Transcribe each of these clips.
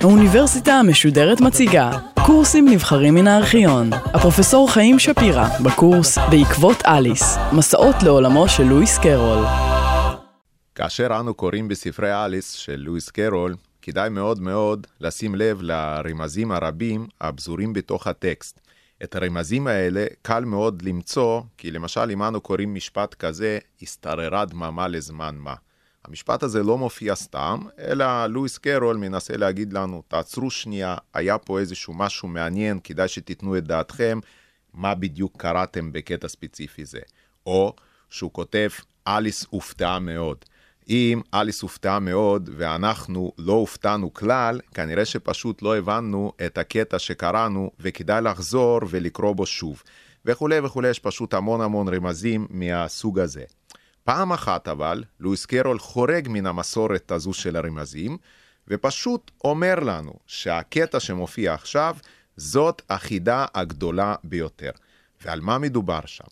האוניברסיטה המשודרת מציגה קורסים נבחרים מן הארכיון. הפרופסור חיים שפירא בקורס בעקבות אליס, מסעות לעולמו של לואיס קרול. כאשר אנו קוראים בספרי אליס של לואיס קרול, כדאי מאוד מאוד לשים לב לרמזים הרבים הפזורים בתוך הטקסט. את הרמזים האלה קל מאוד למצוא, כי למשל אם אנו קוראים משפט כזה, השתררה דממה לזמן מה. המשפט הזה לא מופיע סתם, אלא לואיס קרול מנסה להגיד לנו, תעצרו שנייה, היה פה איזשהו משהו מעניין, כדאי שתיתנו את דעתכם, מה בדיוק קראתם בקטע ספציפי זה. או שהוא כותב, אליס הופתעה מאוד. אם אליס הופתעה מאוד ואנחנו לא הופתענו כלל, כנראה שפשוט לא הבנו את הקטע שקראנו וכדאי לחזור ולקרוא בו שוב. וכולי וכולי, יש פשוט המון המון רמזים מהסוג הזה. פעם אחת אבל, לואיס קרול חורג מן המסורת הזו של הרמזים, ופשוט אומר לנו שהקטע שמופיע עכשיו, זאת החידה הגדולה ביותר. ועל מה מדובר שם?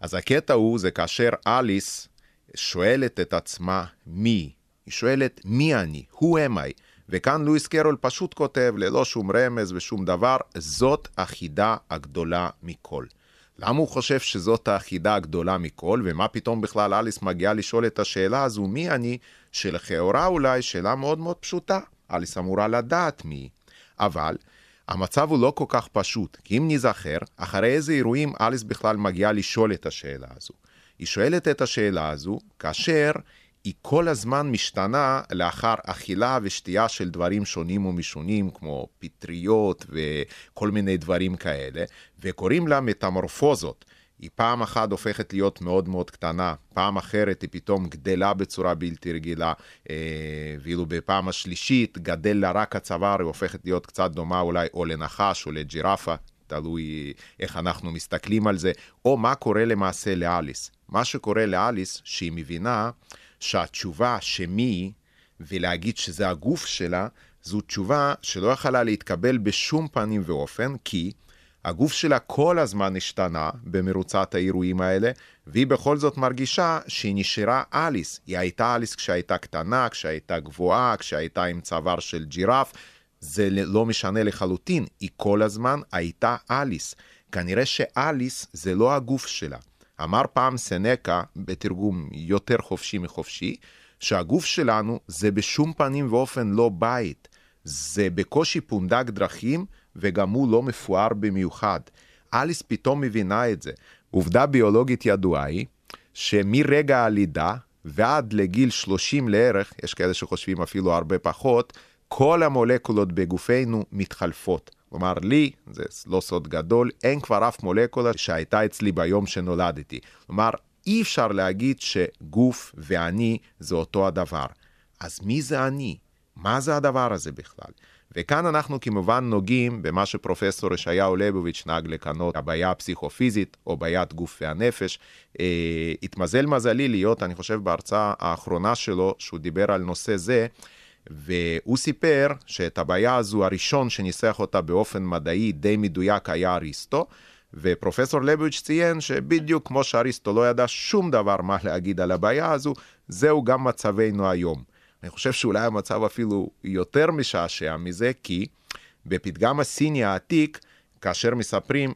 אז הקטע הוא, זה כאשר אליס שואלת את עצמה מי. היא שואלת מי אני, who am I? וכאן לואיס קרול פשוט כותב, ללא שום רמז ושום דבר, זאת החידה הגדולה מכל. למה הוא חושב שזאת החידה הגדולה מכל, ומה פתאום בכלל אליס מגיעה לשאול את השאלה הזו, מי אני, שלכאורה אולי שאלה מאוד מאוד פשוטה. אליס אמורה לדעת מי. אבל המצב הוא לא כל כך פשוט, כי אם נזכר, אחרי איזה אירועים אליס בכלל מגיעה לשאול את השאלה הזו. היא שואלת את השאלה הזו כאשר היא כל הזמן משתנה לאחר אכילה ושתייה של דברים שונים ומשונים, כמו פטריות וכל מיני דברים כאלה, וקוראים לה מטמורפוזות. היא פעם אחת הופכת להיות מאוד מאוד קטנה, פעם אחרת היא פתאום גדלה בצורה בלתי רגילה, אה, ואילו בפעם השלישית גדל לה רק הצוואר, היא הופכת להיות קצת דומה אולי או לנחש או לג'ירפה, תלוי איך אנחנו מסתכלים על זה, או מה קורה למעשה לאליס. מה שקורה לאליס, שהיא מבינה שהתשובה שמי, ולהגיד שזה הגוף שלה, זו תשובה שלא יכלה להתקבל בשום פנים ואופן, כי הגוף שלה כל הזמן השתנה במרוצת האירועים האלה, והיא בכל זאת מרגישה שהיא נשארה אליס. היא הייתה אליס כשהייתה קטנה, כשהייתה גבוהה, כשהייתה עם צוואר של ג'ירף. זה לא משנה לחלוטין, היא כל הזמן הייתה אליס. כנראה שאליס זה לא הגוף שלה. אמר פעם סנקה, בתרגום יותר חופשי מחופשי, שהגוף שלנו זה בשום פנים ואופן לא בית. זה בקושי פונדק דרכים, וגם הוא לא מפואר במיוחד. אליס פתאום מבינה את זה. עובדה ביולוגית ידועה היא, שמרגע הלידה ועד לגיל 30 לערך, יש כאלה שחושבים אפילו הרבה פחות, כל המולקולות בגופנו מתחלפות. כלומר, לי, זה לא סוד גדול, אין כבר אף מולקולה שהייתה אצלי ביום שנולדתי. כלומר, אי אפשר להגיד שגוף ואני זה אותו הדבר. אז מי זה אני? מה זה הדבר הזה בכלל? וכאן אנחנו כמובן נוגעים במה שפרופסור ישעיהו ליבוביץ' נהג לכנות הבעיה הפסיכופיזית או בעיית גוף והנפש. אה, התמזל מזלי להיות, אני חושב, בהרצאה האחרונה שלו, שהוא דיבר על נושא זה, והוא סיפר שאת הבעיה הזו הראשון שניסח אותה באופן מדעי די מדויק היה אריסטו, ופרופסור לביץ' ציין שבדיוק כמו שאריסטו לא ידע שום דבר מה להגיד על הבעיה הזו, זהו גם מצבנו היום. אני חושב שאולי המצב אפילו יותר משעשע מזה, כי בפתגם הסיני העתיק, כאשר מספרים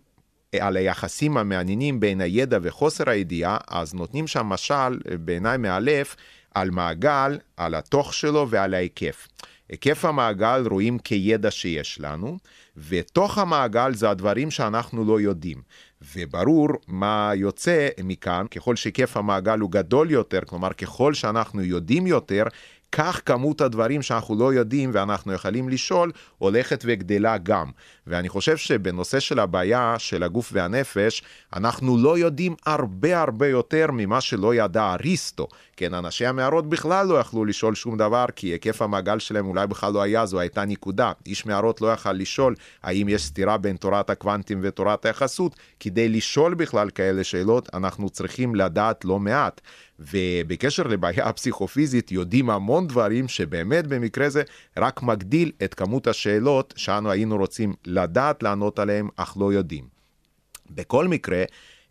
על היחסים המעניינים בין הידע וחוסר הידיעה, אז נותנים שם משל, בעיניי מאלף, על מעגל, על התוך שלו ועל ההיקף. היקף המעגל רואים כידע שיש לנו, ותוך המעגל זה הדברים שאנחנו לא יודעים. וברור מה יוצא מכאן, ככל שהיקף המעגל הוא גדול יותר, כלומר ככל שאנחנו יודעים יותר, כך כמות הדברים שאנחנו לא יודעים ואנחנו יכולים לשאול, הולכת וגדלה גם. ואני חושב שבנושא של הבעיה של הגוף והנפש, אנחנו לא יודעים הרבה הרבה יותר ממה שלא ידע אריסטו. כן, אנשי המערות בכלל לא יכלו לשאול שום דבר, כי היקף המעגל שלהם אולי בכלל לא היה, זו הייתה נקודה. איש מערות לא יכל לשאול האם יש סתירה בין תורת הקוונטים ותורת היחסות. כדי לשאול בכלל כאלה שאלות, אנחנו צריכים לדעת לא מעט. ובקשר לבעיה הפסיכופיזית יודעים המון דברים שבאמת במקרה זה רק מגדיל את כמות השאלות שאנו היינו רוצים לדעת לענות עליהן אך לא יודעים. בכל מקרה,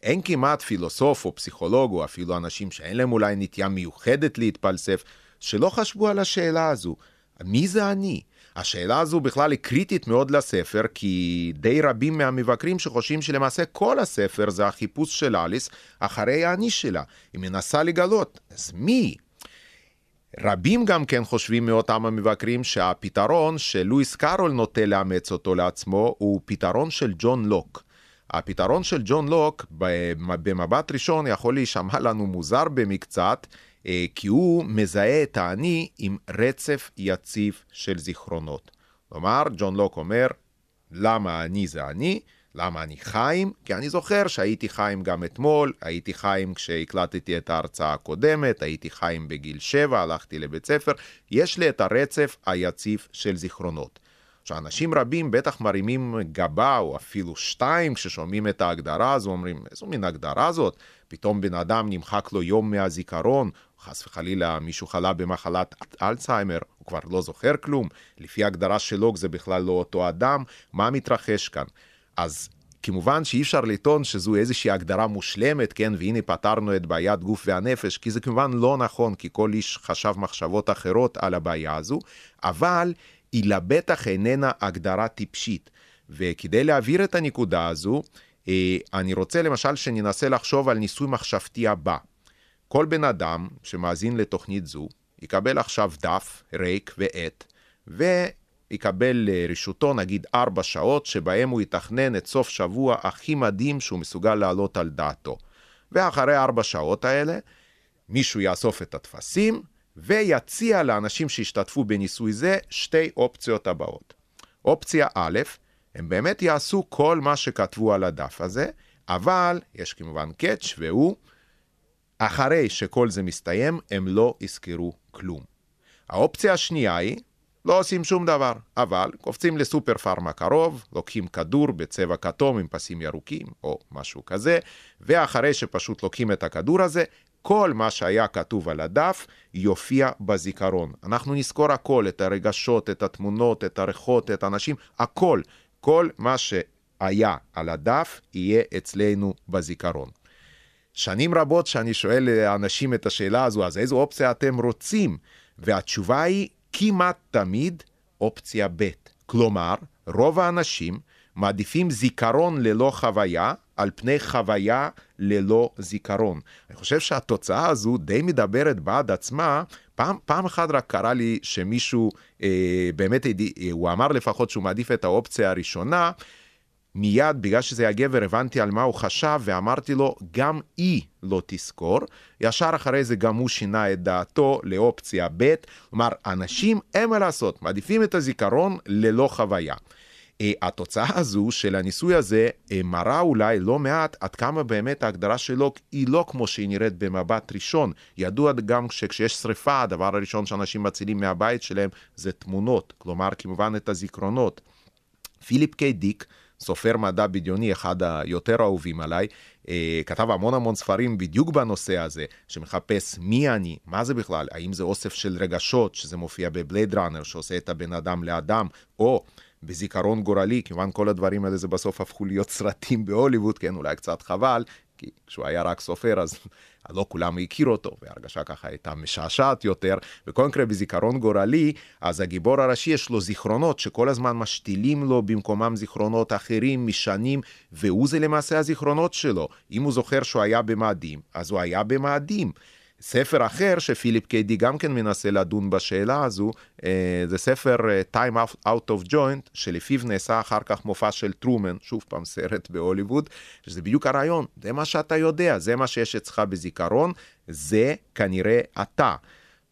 אין כמעט פילוסוף או פסיכולוג, או אפילו אנשים שאין להם אולי נטייה מיוחדת להתפלסף, שלא חשבו על השאלה הזו. מי זה אני? השאלה הזו בכלל היא קריטית מאוד לספר, כי די רבים מהמבקרים שחושבים שלמעשה כל הספר זה החיפוש של אליס אחרי האני שלה. היא מנסה לגלות, אז מי? רבים גם כן חושבים מאותם המבקרים שהפתרון שלואיס קארול נוטה לאמץ אותו לעצמו הוא פתרון של ג'ון לוק. הפתרון של ג'ון לוק במבט ראשון יכול להישמע לנו מוזר במקצת, אה, כי הוא מזהה את האני עם רצף יציב של זיכרונות. כלומר, ג'ון לוק אומר, למה אני זה אני? למה אני חיים? כי אני זוכר שהייתי חיים גם אתמול, הייתי חיים כשהקלטתי את ההרצאה הקודמת, הייתי חיים בגיל שבע, הלכתי לבית ספר, יש לי את הרצף היציב של זיכרונות. שאנשים רבים בטח מרימים גבה או אפילו שתיים כששומעים את ההגדרה הזו, אומרים, איזו מין הגדרה זאת? פתאום בן אדם נמחק לו יום מהזיכרון, חס וחלילה מישהו חלה במחלת אלצהיימר, הוא כבר לא זוכר כלום, לפי ההגדרה שלו זה בכלל לא אותו אדם, מה מתרחש כאן? אז כמובן שאי אפשר לטעון שזו איזושהי הגדרה מושלמת, כן, והנה פתרנו את בעיית גוף והנפש, כי זה כמובן לא נכון, כי כל איש חשב מחשבות אחרות על הבעיה הזו, אבל היא לבטח איננה הגדרה טיפשית. וכדי להעביר את הנקודה הזו, אה, אני רוצה למשל שננסה לחשוב על ניסוי מחשבתי הבא. כל בן אדם שמאזין לתוכנית זו, יקבל עכשיו דף ריק ועט, ויקבל לרשותו נגיד ארבע שעות, שבהם הוא יתכנן את סוף שבוע הכי מדהים שהוא מסוגל להעלות על דעתו. ואחרי ארבע שעות האלה, מישהו יאסוף את הטפסים, ויציע לאנשים שהשתתפו בניסוי זה שתי אופציות הבאות. אופציה א', הם באמת יעשו כל מה שכתבו על הדף הזה, אבל יש כמובן קאץ' והוא, אחרי שכל זה מסתיים, הם לא יזכרו כלום. האופציה השנייה היא, לא עושים שום דבר, אבל קופצים לסופר פארמה קרוב, לוקחים כדור בצבע כתום עם פסים ירוקים, או משהו כזה, ואחרי שפשוט לוקחים את הכדור הזה, כל מה שהיה כתוב על הדף יופיע בזיכרון. אנחנו נזכור הכל, את הרגשות, את התמונות, את הריחות, את האנשים, הכל. כל מה שהיה על הדף יהיה אצלנו בזיכרון. שנים רבות שאני שואל לאנשים את השאלה הזו, אז איזו אופציה אתם רוצים? והתשובה היא כמעט תמיד אופציה ב'. כלומר, רוב האנשים מעדיפים זיכרון ללא חוויה על פני חוויה ללא זיכרון. אני חושב שהתוצאה הזו די מדברת בעד עצמה. פעם, פעם אחת רק קרה לי שמישהו, אה, באמת, אה, הוא אמר לפחות שהוא מעדיף את האופציה הראשונה, מיד, בגלל שזה הגבר, הבנתי על מה הוא חשב, ואמרתי לו, גם היא לא תזכור. ישר אחרי זה גם הוא שינה את דעתו לאופציה ב', כלומר, אנשים, אין מה לעשות, מעדיפים את הזיכרון ללא חוויה. אה, התוצאה הזו של הניסוי הזה אה, מראה אולי לא מעט עד כמה באמת ההגדרה שלו היא לא כמו שהיא נראית במבט ראשון. ידוע גם שכשיש שריפה, הדבר הראשון שאנשים מצילים מהבית שלהם זה תמונות, כלומר כמובן את הזיכרונות. פיליפ קיי דיק, סופר מדע בדיוני, אחד היותר אהובים עליי, אה, כתב המון המון ספרים בדיוק בנושא הזה, שמחפש מי אני, מה זה בכלל, האם זה אוסף של רגשות, שזה מופיע בבלייד ראנר, שעושה את הבן אדם לאדם, או בזיכרון גורלי, כיוון כל הדברים האלה זה בסוף הפכו להיות סרטים בהוליווד, כן, אולי קצת חבל, כי כשהוא היה רק סופר אז לא כולם הכירו אותו, והרגשה ככה הייתה משעשעת יותר. מקרה בזיכרון גורלי, אז הגיבור הראשי יש לו זיכרונות שכל הזמן משתילים לו במקומם זיכרונות אחרים משנים, והוא זה למעשה הזיכרונות שלו. אם הוא זוכר שהוא היה במאדים, אז הוא היה במאדים. ספר אחר שפיליפ קיידי גם כן מנסה לדון בשאלה הזו, אה, זה ספר אה, Time Out of Joint, שלפיו נעשה אחר כך מופע של טרומן, שוב פעם סרט בהוליווד, שזה בדיוק הרעיון, זה מה שאתה יודע, זה מה שיש אצלך בזיכרון, זה כנראה אתה.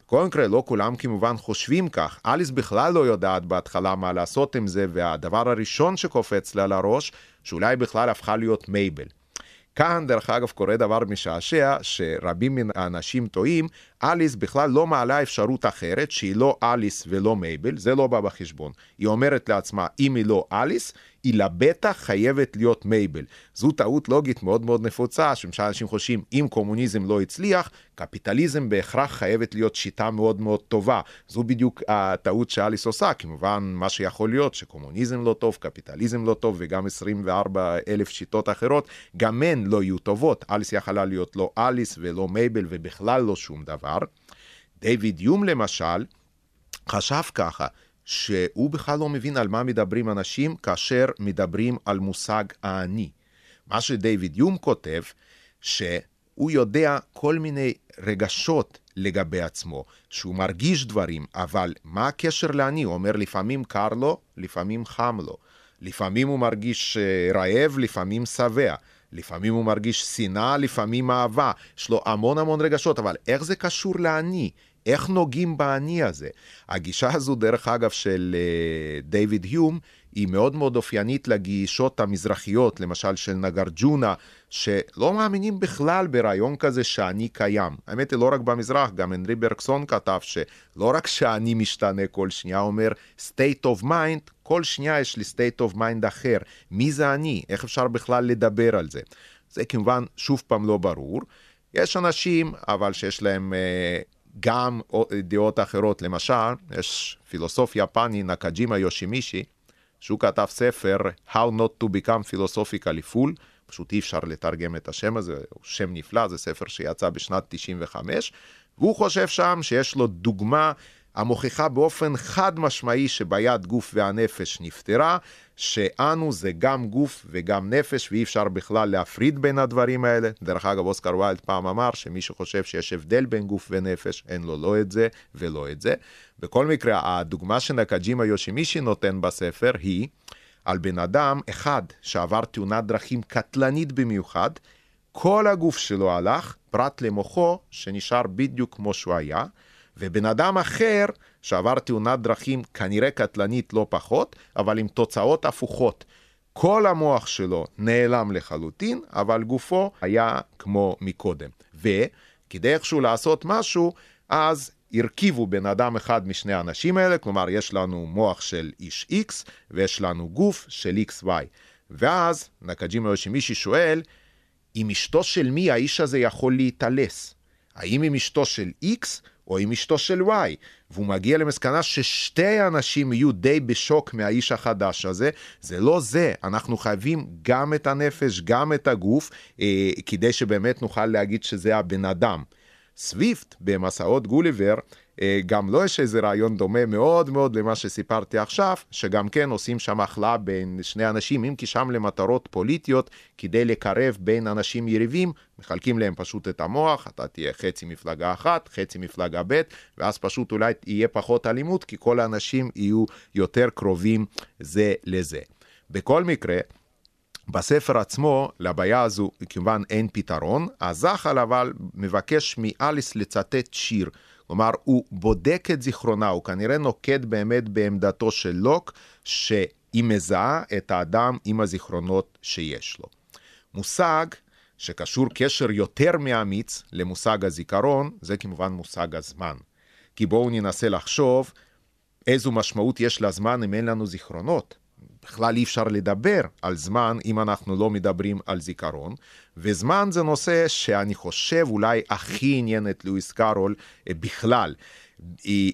בכל מקרה, לא כולם כמובן חושבים כך. אליס בכלל לא יודעת בהתחלה מה לעשות עם זה, והדבר הראשון שקופץ לה לראש, שאולי בכלל הפכה להיות מייבל. כאן, דרך אגב, קורה דבר משעשע, שרבים מן האנשים טועים, אליס בכלל לא מעלה אפשרות אחרת, שהיא לא אליס ולא מייבל, זה לא בא בחשבון. היא אומרת לעצמה, אם היא לא אליס, היא לבטח חייבת להיות מייבל. זו טעות לוגית מאוד מאוד נפוצה, שמשל אנשים חושבים, אם קומוניזם לא הצליח, קפיטליזם בהכרח חייבת להיות שיטה מאוד מאוד טובה. זו בדיוק הטעות שאליס עושה, כמובן מה שיכול להיות שקומוניזם לא טוב, קפיטליזם לא טוב, וגם 24 אלף שיטות אחרות, גם הן לא יהיו טובות. אליס יכלה להיות לא אליס ולא מייבל ובכלל לא שום דבר. דיוויד יום למשל, חשב ככה, שהוא בכלל לא מבין על מה מדברים אנשים כאשר מדברים על מושג האני. מה שדייוויד יום כותב, שהוא יודע כל מיני רגשות לגבי עצמו, שהוא מרגיש דברים, אבל מה הקשר לאני? הוא אומר, לפעמים קר לו, לפעמים חם לו. לפעמים הוא מרגיש אה, רעב, לפעמים שבע. לפעמים הוא מרגיש שנאה, לפעמים אהבה. יש לו המון המון רגשות, אבל איך זה קשור לאני? איך נוגעים באני הזה? הגישה הזו, דרך אגב, של uh, דיוויד היום, היא מאוד מאוד אופיינית לגישות המזרחיות, למשל של נגרג'ונה, שלא מאמינים בכלל ברעיון כזה שאני קיים. האמת היא, לא רק במזרח, גם הנרי ברקסון כתב שלא רק שאני משתנה כל שנייה, אומר state of mind, כל שנייה יש לי state of mind אחר. מי זה אני? איך אפשר בכלל לדבר על זה? זה כמובן שוב פעם לא ברור. יש אנשים, אבל שיש להם... Uh, גם דעות אחרות. למשל, יש פילוסוף יפני, נקג'ימה יושימישי, שהוא כתב ספר How Not to Become Philosophically Full, פשוט אי אפשר לתרגם את השם הזה, הוא שם נפלא, זה ספר שיצא בשנת 95, והוא חושב שם שיש לו דוגמה המוכיחה באופן חד משמעי שביד גוף והנפש נפטרה, שאנו זה גם גוף וגם נפש, ואי אפשר בכלל להפריד בין הדברים האלה. דרך אגב, אוסקר ויילד פעם אמר שמי שחושב שיש הבדל בין גוף ונפש, אין לו לא את זה ולא את זה. בכל מקרה, הדוגמה שנקג'ימה יושימישי נותן בספר היא על בן אדם אחד שעבר תאונת דרכים קטלנית במיוחד, כל הגוף שלו הלך, פרט למוחו, שנשאר בדיוק כמו שהוא היה, ובן אדם אחר שעבר תאונת דרכים כנראה קטלנית לא פחות, אבל עם תוצאות הפוכות. כל המוח שלו נעלם לחלוטין, אבל גופו היה כמו מקודם. וכדי איכשהו לעשות משהו, אז הרכיבו בן אדם אחד משני האנשים האלה, כלומר יש לנו מוח של איש X ויש לנו גוף של XY. ואז נקג'ימה יושימישי שואל, עם אשתו של מי האיש הזה יכול להתעלס? האם עם אשתו של X או עם אשתו של Y, והוא מגיע למסקנה ששתי אנשים יהיו די בשוק מהאיש החדש הזה, זה לא זה, אנחנו חייבים גם את הנפש, גם את הגוף, אה, כדי שבאמת נוכל להגיד שזה הבן אדם. סוויפט במסעות גוליבר, גם לו לא יש איזה רעיון דומה מאוד מאוד למה שסיפרתי עכשיו, שגם כן עושים שם הכלאה בין שני אנשים, אם כי שם למטרות פוליטיות, כדי לקרב בין אנשים יריבים, מחלקים להם פשוט את המוח, אתה תהיה חצי מפלגה אחת, חצי מפלגה ב', ואז פשוט אולי יהיה פחות אלימות, כי כל האנשים יהיו יותר קרובים זה לזה. בכל מקרה, בספר עצמו, לבעיה הזו כמובן אין פתרון, הזחל אבל מבקש מאליס לצטט שיר. כלומר, הוא בודק את זיכרונה, הוא כנראה נוקט באמת בעמדתו של לוק, שהיא מזהה את האדם עם הזיכרונות שיש לו. מושג שקשור קשר יותר מאמיץ למושג הזיכרון, זה כמובן מושג הזמן. כי בואו ננסה לחשוב איזו משמעות יש לזמן אם אין לנו זיכרונות. בכלל אי אפשר לדבר על זמן אם אנחנו לא מדברים על זיכרון, וזמן זה נושא שאני חושב אולי הכי עניין את לואיס קארול אה, בכלל.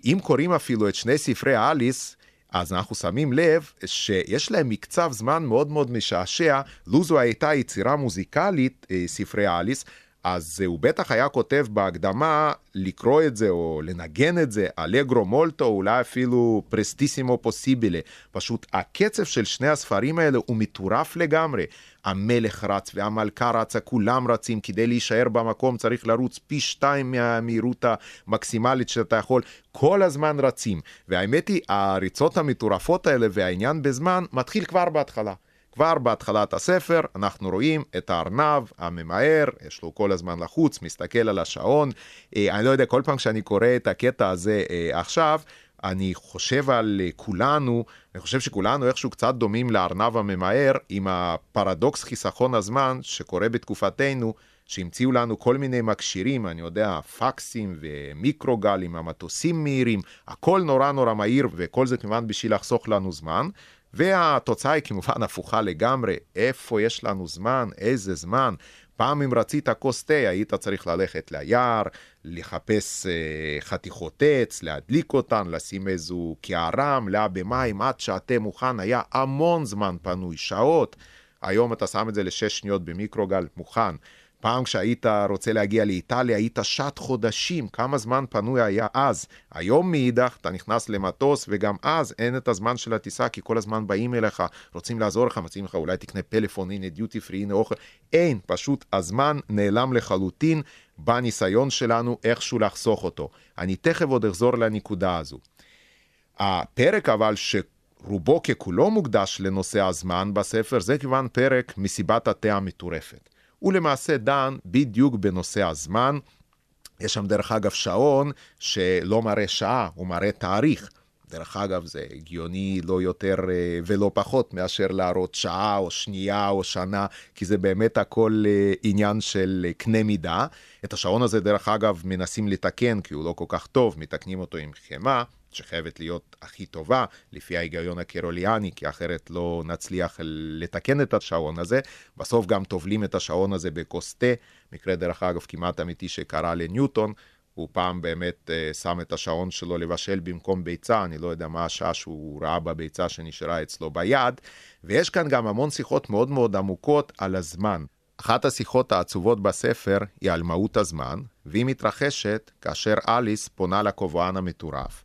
אם קוראים אפילו את שני ספרי אליס, אז אנחנו שמים לב שיש להם מקצב זמן מאוד מאוד משעשע, לו זו הייתה יצירה מוזיקלית, אה, ספרי אליס, אז הוא בטח היה כותב בהקדמה לקרוא את זה או לנגן את זה, אלגרו מולטו, אולי אפילו פרסטיסימו פוסיבילה. פשוט הקצב של שני הספרים האלה הוא מטורף לגמרי. המלך רץ והמלכה רצה, כולם רצים, כדי להישאר במקום צריך לרוץ פי שתיים מהמהירות המקסימלית שאתה יכול, כל הזמן רצים. והאמת היא, הריצות המטורפות האלה והעניין בזמן מתחיל כבר בהתחלה. כבר בהתחלת הספר אנחנו רואים את הארנב הממהר, יש לו כל הזמן לחוץ, מסתכל על השעון. אה, אני לא יודע, כל פעם כשאני קורא את הקטע הזה אה, עכשיו, אני חושב על אה, כולנו, אני חושב שכולנו איכשהו קצת דומים לארנב הממהר עם הפרדוקס חיסכון הזמן שקורה בתקופתנו, שהמציאו לנו כל מיני מכשירים, אני יודע, פקסים ומיקרוגלים, המטוסים מהירים, הכל נורא נורא מהיר, וכל זה כמובן בשביל לחסוך לנו זמן. והתוצאה היא כמובן הפוכה לגמרי, איפה יש לנו זמן, איזה זמן. פעם אם רצית כוס תה, היית צריך ללכת ליער, לחפש אה, חתיכות עץ, להדליק אותן, לשים איזו קערה מלאה במים, עד שהתה מוכן, היה המון זמן פנוי, שעות. היום אתה שם את זה לשש שניות במיקרוגל, מוכן. פעם כשהיית רוצה להגיע לאיטליה, היית שעת חודשים, כמה זמן פנוי היה אז. היום מאידך, אתה נכנס למטוס, וגם אז אין את הזמן של הטיסה, כי כל הזמן באים אליך, רוצים לעזור לך, מציעים לך, אולי תקנה פלאפון, הנה דיוטי פרי, הנה אוכל. אין, פשוט הזמן נעלם לחלוטין בניסיון שלנו איכשהו לחסוך אותו. אני תכף עוד אחזור לנקודה הזו. הפרק אבל ש... רובו ככולו מוקדש לנושא הזמן בספר, זה כיוון פרק מסיבת התה המטורפת. הוא למעשה דן בדיוק בנושא הזמן. יש שם דרך אגב שעון שלא מראה שעה, הוא מראה תאריך. דרך אגב, זה הגיוני לא יותר אה, ולא פחות מאשר להראות שעה או שנייה או שנה, כי זה באמת הכל אה, עניין של אה, קנה מידה. את השעון הזה, דרך אגב, מנסים לתקן, כי הוא לא כל כך טוב, מתקנים אותו עם חמאה. שחייבת להיות הכי טובה, לפי ההיגיון הקרוליאני, כי אחרת לא נצליח לתקן את השעון הזה. בסוף גם טובלים את השעון הזה בכוס תה, מקרה דרך אגב כמעט אמיתי שקרה לניוטון. הוא פעם באמת uh, שם את השעון שלו לבשל במקום ביצה, אני לא יודע מה השעה שהוא ראה בביצה שנשארה אצלו ביד, ויש כאן גם המון שיחות מאוד מאוד עמוקות על הזמן. אחת השיחות העצובות בספר היא על מהות הזמן, והיא מתרחשת כאשר אליס פונה לקובען המטורף,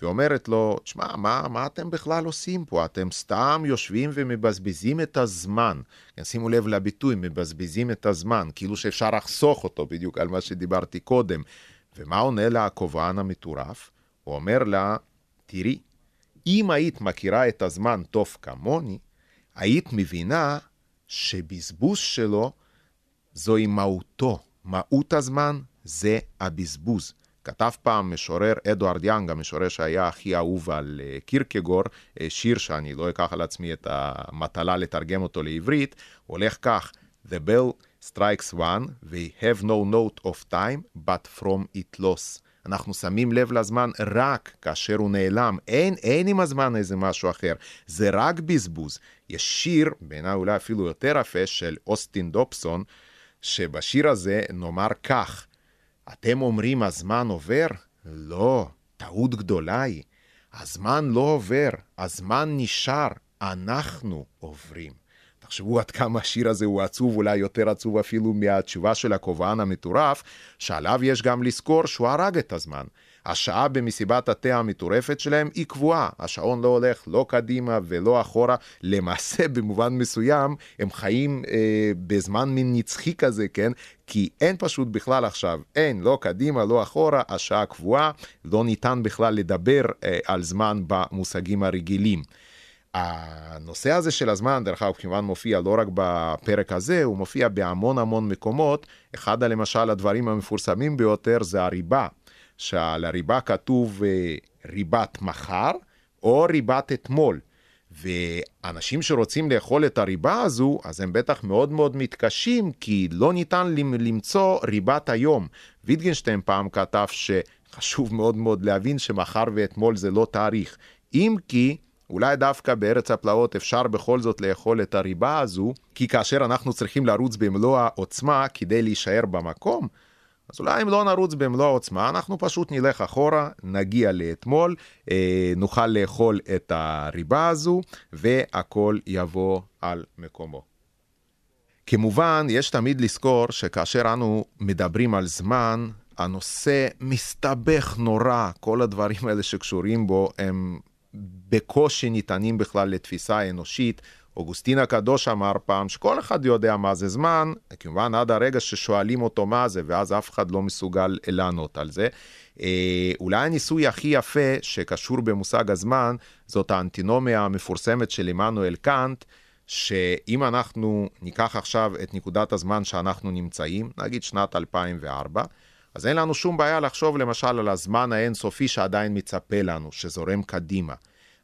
ואומרת לו, תשמע, מה, מה אתם בכלל עושים פה? אתם סתם יושבים ומבזבזים את הזמן. כן, שימו לב לביטוי, מבזבזים את הזמן, כאילו שאפשר לחסוך אותו, בדיוק על מה שדיברתי קודם. ומה עונה לה הכובען המטורף? הוא אומר לה, תראי, אם היית מכירה את הזמן טוב כמוני, היית מבינה שבזבוז שלו זוהי מהותו. מהות הזמן זה הבזבוז. כתב פעם משורר אדוארד יאנג, המשורר שהיה הכי אהוב על אה, קירקגור, אה, שיר שאני לא אקח על עצמי את המטלה לתרגם אותו לעברית, הולך כך: The bell strikes one, we have no note of time, but from it loss. אנחנו שמים לב לזמן רק כאשר הוא נעלם. אין, אין עם הזמן איזה משהו אחר. זה רק בזבוז. יש שיר, בעיניי אולי אפילו יותר יפה, של אוסטין דופסון, שבשיר הזה נאמר כך: אתם אומרים הזמן עובר? לא, טעות גדולה היא. הזמן לא עובר, הזמן נשאר, אנחנו עוברים. תחשבו עד כמה השיר הזה הוא עצוב, אולי יותר עצוב אפילו מהתשובה של הכובען המטורף, שעליו יש גם לזכור שהוא הרג את הזמן. השעה במסיבת התה המטורפת שלהם היא קבועה, השעון לא הולך לא קדימה ולא אחורה, למעשה במובן מסוים הם חיים אה, בזמן מין נצחי כזה, כן? כי אין פשוט בכלל עכשיו, אין, לא קדימה, לא אחורה, השעה קבועה, לא ניתן בכלל לדבר אה, על זמן במושגים הרגילים. הנושא הזה של הזמן, דרך אגב, כמובן מופיע לא רק בפרק הזה, הוא מופיע בהמון המון מקומות. אחד, למשל, הדברים המפורסמים ביותר זה הריבה, שעל הריבה כתוב אה, ריבת מחר או ריבת אתמול. ואנשים שרוצים לאכול את הריבה הזו, אז הם בטח מאוד מאוד מתקשים, כי לא ניתן למצוא ריבת היום. ויטגנשטיין פעם כתב שחשוב מאוד מאוד להבין שמחר ואתמול זה לא תאריך. אם כי... אולי דווקא בארץ הפלאות אפשר בכל זאת לאכול את הריבה הזו, כי כאשר אנחנו צריכים לרוץ במלוא העוצמה כדי להישאר במקום, אז אולי אם לא נרוץ במלוא העוצמה, אנחנו פשוט נלך אחורה, נגיע לאתמול, אה, נוכל לאכול את הריבה הזו, והכל יבוא על מקומו. כמובן, יש תמיד לזכור שכאשר אנו מדברים על זמן, הנושא מסתבך נורא, כל הדברים האלה שקשורים בו הם בקושי ניתנים בכלל לתפיסה אנושית. אוגוסטין הקדוש אמר פעם שכל אחד יודע מה זה זמן, כמובן עד הרגע ששואלים אותו מה זה, ואז אף אחד לא מסוגל לענות על זה. אה, אולי הניסוי הכי יפה שקשור במושג הזמן, זאת האנטינומיה המפורסמת של עמנואל קאנט, שאם אנחנו ניקח עכשיו את נקודת הזמן שאנחנו נמצאים, נגיד שנת 2004, אז אין לנו שום בעיה לחשוב למשל על הזמן האינסופי שעדיין מצפה לנו, שזורם קדימה.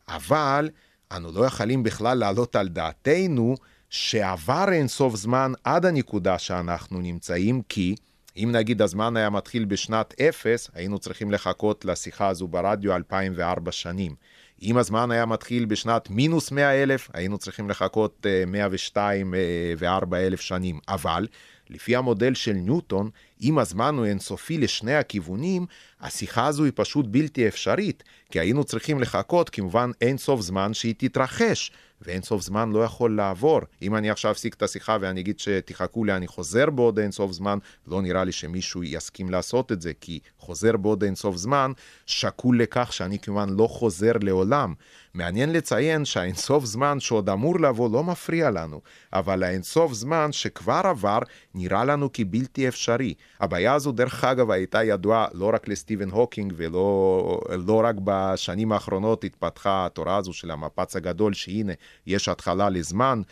אבל אנו לא יכולים בכלל להעלות על דעתנו שעבר אינסוף זמן עד הנקודה שאנחנו נמצאים, כי אם נגיד הזמן היה מתחיל בשנת אפס, היינו צריכים לחכות לשיחה הזו ברדיו 2004 שנים. אם הזמן היה מתחיל בשנת מינוס 100 אלף, היינו צריכים לחכות 102 ו-4 אלף שנים. אבל לפי המודל של ניוטון, אם הזמן הוא אינסופי לשני הכיוונים, השיחה הזו היא פשוט בלתי אפשרית, כי היינו צריכים לחכות כמובן אינסוף זמן שהיא תתרחש, ואינסוף זמן לא יכול לעבור. אם אני עכשיו אפסיק את השיחה ואני אגיד שתחכו לי, אני חוזר בעוד אינסוף זמן, לא נראה לי שמישהו יסכים לעשות את זה, כי חוזר בעוד אינסוף זמן שקול לכך שאני כמובן לא חוזר לעולם. מעניין לציין שהאינסוף זמן שעוד אמור לבוא לא מפריע לנו, אבל האינסוף זמן שכבר עבר נראה לנו כבלתי אפשרי. הבעיה הזו, דרך אגב, הייתה ידועה לא רק לסטיבן הוקינג ולא לא רק בשנים האחרונות התפתחה התורה הזו של המפץ הגדול, שהנה, יש התחלה לזמן.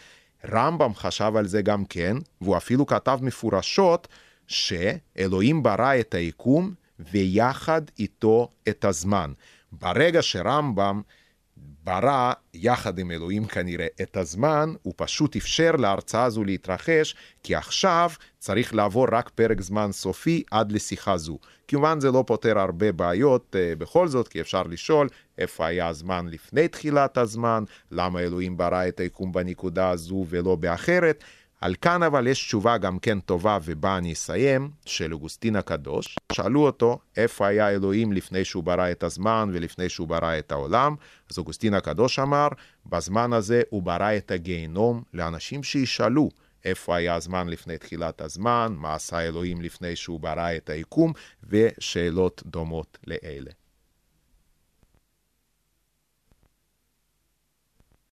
רמב"ם חשב על זה גם כן, והוא אפילו כתב מפורשות שאלוהים ברא את היקום ויחד איתו את הזמן. ברגע שרמב"ם ברא יחד עם אלוהים כנראה את הזמן, הוא פשוט אפשר להרצאה הזו להתרחש, כי עכשיו צריך לעבור רק פרק זמן סופי עד לשיחה זו. כמובן זה לא פותר הרבה בעיות uh, בכל זאת, כי אפשר לשאול איפה היה הזמן לפני תחילת הזמן, למה אלוהים ברא את היקום בנקודה הזו ולא באחרת. על כאן אבל יש תשובה גם כן טובה, ובה אני אסיים, של אוגוסטין הקדוש. שאלו אותו איפה היה אלוהים לפני שהוא ברא את הזמן ולפני שהוא ברא את העולם. אז אוגוסטין הקדוש אמר, בזמן הזה הוא ברא את הגיהנום לאנשים שישאלו איפה היה הזמן לפני תחילת הזמן, מה עשה אלוהים לפני שהוא ברא את היקום, ושאלות דומות לאלה.